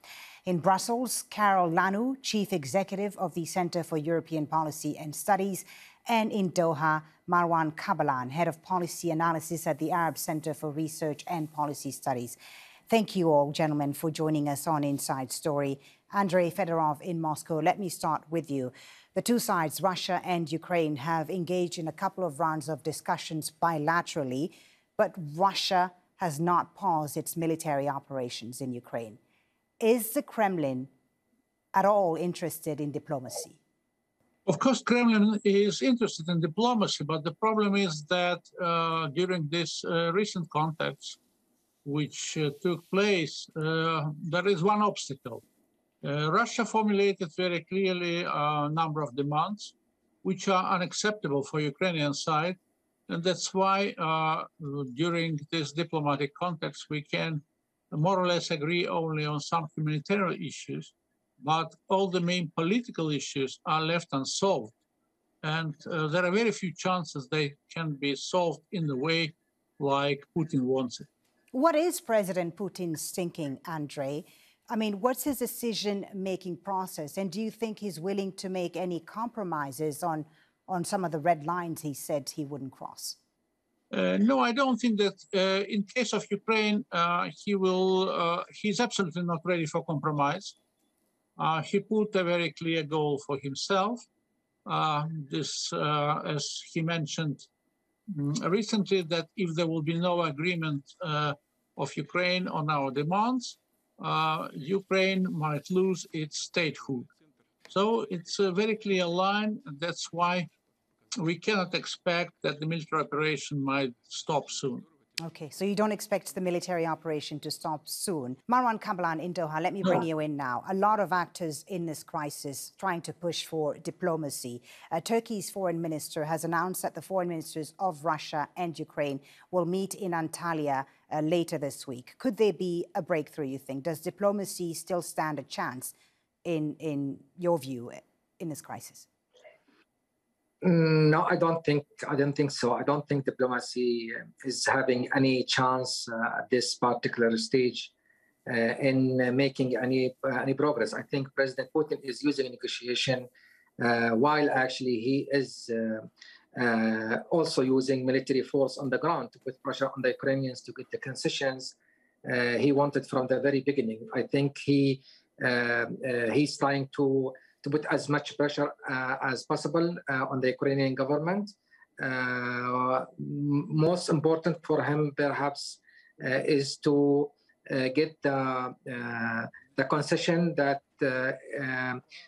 In Brussels, Karel Lannoo, Chief Executive of the Center for European Policy and Studies, and in Doha, Marwan Kabalan, Head of Policy Analysis at the Arab Center for Research and Policy Studies. Thank you all, gentlemen, for joining us on Inside Story. Andrei Fedorov in Moscow, let me start with you. The two sides, Russia and Ukraine, have engaged in a couple of rounds of discussions bilaterally, but Russia has not paused its military operations in Ukraine. Is the Kremlin at all interested in diplomacy? Of course, Kremlin is interested in diplomacy, but the problem is that uh, during this uh, recent contacts, which uh, took place, uh, there is one obstacle. Uh, Russia formulated very clearly a number of demands, which are unacceptable for Ukrainian side, and that's why during this diplomatic context we can more or less agree only on some humanitarian issues, but all the main political issues are left unsolved. And uh, there are very few chances they can be solved in the way like Putin wants it. What is President Putin's thinking, Andrei? I mean, what's his decision making process? And do you think he's willing to make any compromises on, on some of the red lines he said he wouldn't cross? Uh, no, I don't think that uh, in case of Ukraine, uh, he will, uh, he's absolutely not ready for compromise. Uh, he put a very clear goal for himself. Uh, this, as he mentioned Mm, recently, that if there will be no agreement uh, of Ukraine on our demands, uh, Ukraine might lose its statehood. So it's a very clear line, and that's why we cannot expect that the military operation might stop soon. Okay, so you don't expect the military operation to stop soon. Marwan Kabalan in Doha, let me bring you in now. A lot of actors in this crisis trying to push for diplomacy. Uh, Turkey's foreign minister has announced that the foreign ministers of Russia and Ukraine will meet in Antalya uh, later this week. Could there be a breakthrough, you think? Does diplomacy still stand a chance, in, in your view, in this crisis? Mm, no, I don't think I don't think so. I don't think diplomacy uh, is having any chance uh, at this particular stage uh, in uh, making any uh, any progress. I think President Putin is using negotiation uh, while actually he is also using military force on the ground to put pressure on the Ukrainians to get the concessions he wanted from the very beginning. I think he he's trying to to put as much pressure uh, as possible uh, on the Ukrainian government. Uh, most important for him, perhaps, is to get the the concession that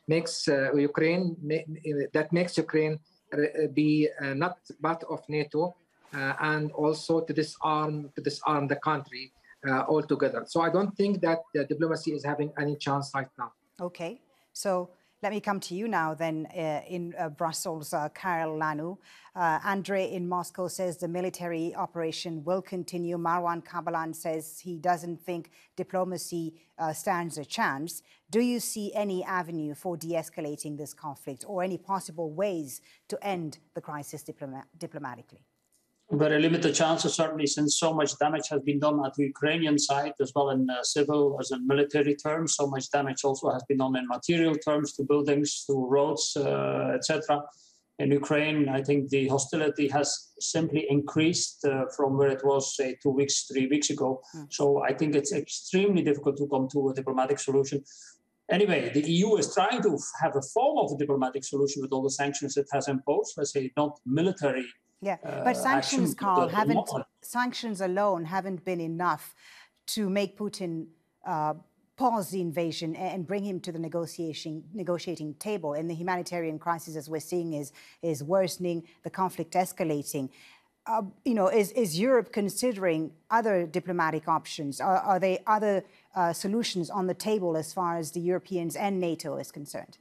makes Ukraine that makes Ukraine be not part of NATO uh, and also to disarm to disarm the country uh, altogether. So I don't think that diplomacy is having any chance right now. Okay, so Let me come to you now, then, uh, in uh, Brussels, uh, Karel Lannoo. Uh, Andre in Moscow says the military operation will continue. Marwan Kabalan says he doesn't think diplomacy uh, stands a chance. Do you see any avenue for de escalating this conflict or any possible ways to end the crisis diploma diplomatically? Very limited chances, certainly, since so much damage has been done at the Ukrainian side, as well in uh, civil as in military terms. So much damage also has been done in material terms to buildings, to roads, uh, etc. In Ukraine, I think the hostility has simply increased uh, from where it was, say, two weeks, three weeks ago. Mm. So I think it's extremely difficult to come to a diplomatic solution. Anyway, the EU is trying to have a form of a diplomatic solution with all the sanctions it has imposed. Let's say not military yeah, uh, but sanctions, Carl, haven't sanctions alone haven't been enough to make Putin uh, pause the invasion and bring him to the negotiating negotiating table. And the humanitarian crisis, as we're seeing, is is worsening. The conflict escalating. Uh, you know, is is Europe considering other diplomatic options? Are, are there other uh, solutions on the table as far as the Europeans and NATO is concerned?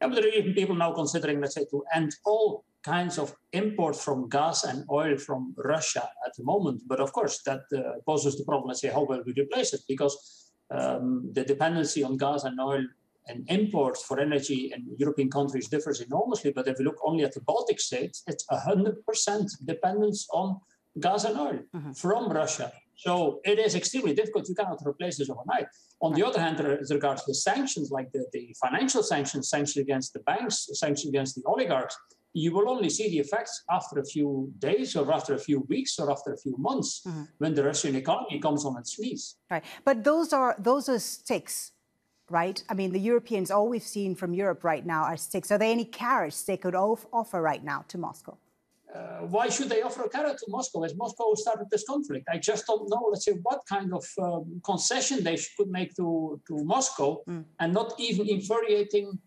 Yeah, but there are even people now considering, let's say, to end all kinds of imports from gas and oil from Russia at the moment. But of course, that uh, poses the problem. Let's say, how will we replace it? Because um, the dependency on gas and oil and imports for energy in European countries differs enormously. But if you look only at the Baltic states, it's 100% dependence on gas and oil mm-hmm. from Russia. So it is extremely difficult. You cannot replace this overnight. On the other hand, as regards the sanctions, like the, the financial sanctions, sanctions against the banks, sanctions against the oligarchs, you will only see the effects after a few days or after a few weeks or after a few months mm-hmm. when the Russian economy comes on its knees. Right. But those are those are sticks, right? I mean, the Europeans, all we've seen from Europe right now are sticks. Are there any carrots they could off- offer right now to Moscow? Uh, why should they offer a carrot to Moscow as Moscow started this conflict? I just don't know, let's say, what kind of um, concession they could make to, to Moscow mm. and not even infuriating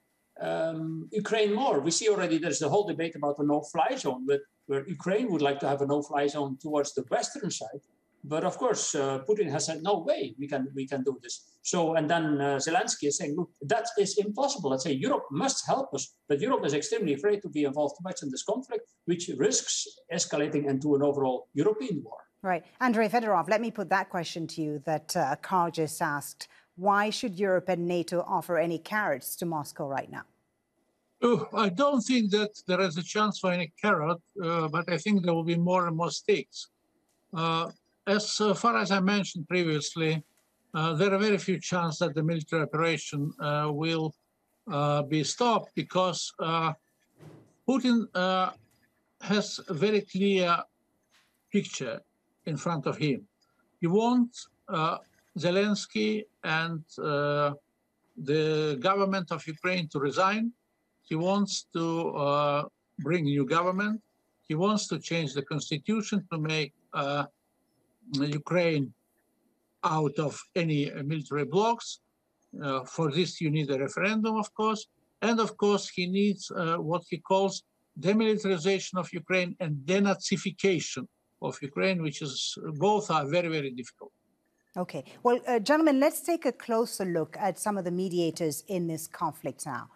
um, Ukraine more. We see already there's the whole debate about the no-fly zone, where Ukraine would like to have a no-fly zone towards the western side. But of course, uh, Putin has said, no way, we can we can do this. So, and then uh, Zelensky is saying, look, that is impossible. Let's say Europe must help us, but Europe is extremely afraid to be involved too much in this conflict, which risks escalating into an overall European war. Right. Andrei Fedorov, let me put that question to you that uh, just asked. Why should Europe and NATO offer any carrots to Moscow right now? I don't think that there is a chance for any carrot, uh, but I think there will be more and more stakes. Uh, as uh, far as I mentioned previously, uh, there are very few chances that the military operation uh, will uh, be stopped because Putin has a very clear picture in front of him. He wants Zelensky and uh, the government of Ukraine to resign. He wants to uh, bring new government. He wants to change the constitution to make uh, Ukraine out of any military blocks. Uh, for this, you need a referendum, of course. And of course, he needs uh, what he calls demilitarization of Ukraine and denazification of Ukraine, which is both are very, very difficult. Okay. Well, uh, gentlemen, let's take a closer look at some of the mediators in this conflict now.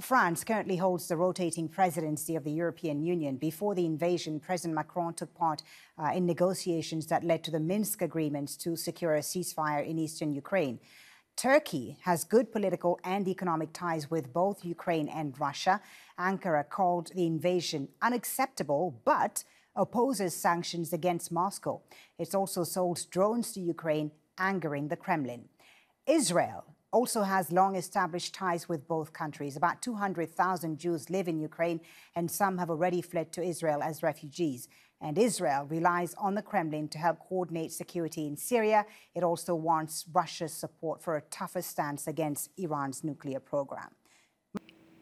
France currently holds the rotating presidency of the European Union. Before the invasion, President Macron took part uh, in negotiations that led to the Minsk agreements to secure a ceasefire in eastern Ukraine. Turkey has good political and economic ties with both Ukraine and Russia. Ankara called the invasion unacceptable, but opposes sanctions against Moscow. It's also sold drones to Ukraine, angering the Kremlin. Israel also has long established ties with both countries. About 200,000 Jews live in Ukraine, and some have already fled to Israel as refugees. And Israel relies on the Kremlin to help coordinate security in Syria. It also wants Russia's support for a tougher stance against Iran's nuclear program.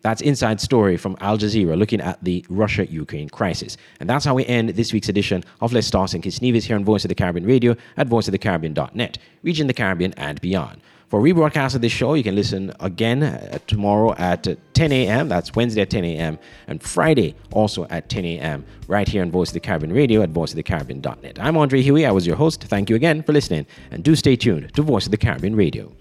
That's Inside Story from Al Jazeera looking at the Russia Ukraine crisis. And that's how we end this week's edition of Let's Talk St. Kitts Nevis here on Voice of the Caribbean Radio at voiceofthecaribbean.net, reaching the Caribbean and beyond. For rebroadcast of this show, you can listen again uh, tomorrow at uh, 10 a.m. That's Wednesday at 10 a.m. and Friday also at 10 a.m. right here on Voice of the Caribbean Radio at voiceofthecaribbean.net. I'm Andre Huey. I was your host. Thank you again for listening, and do stay tuned to Voice of the Caribbean Radio.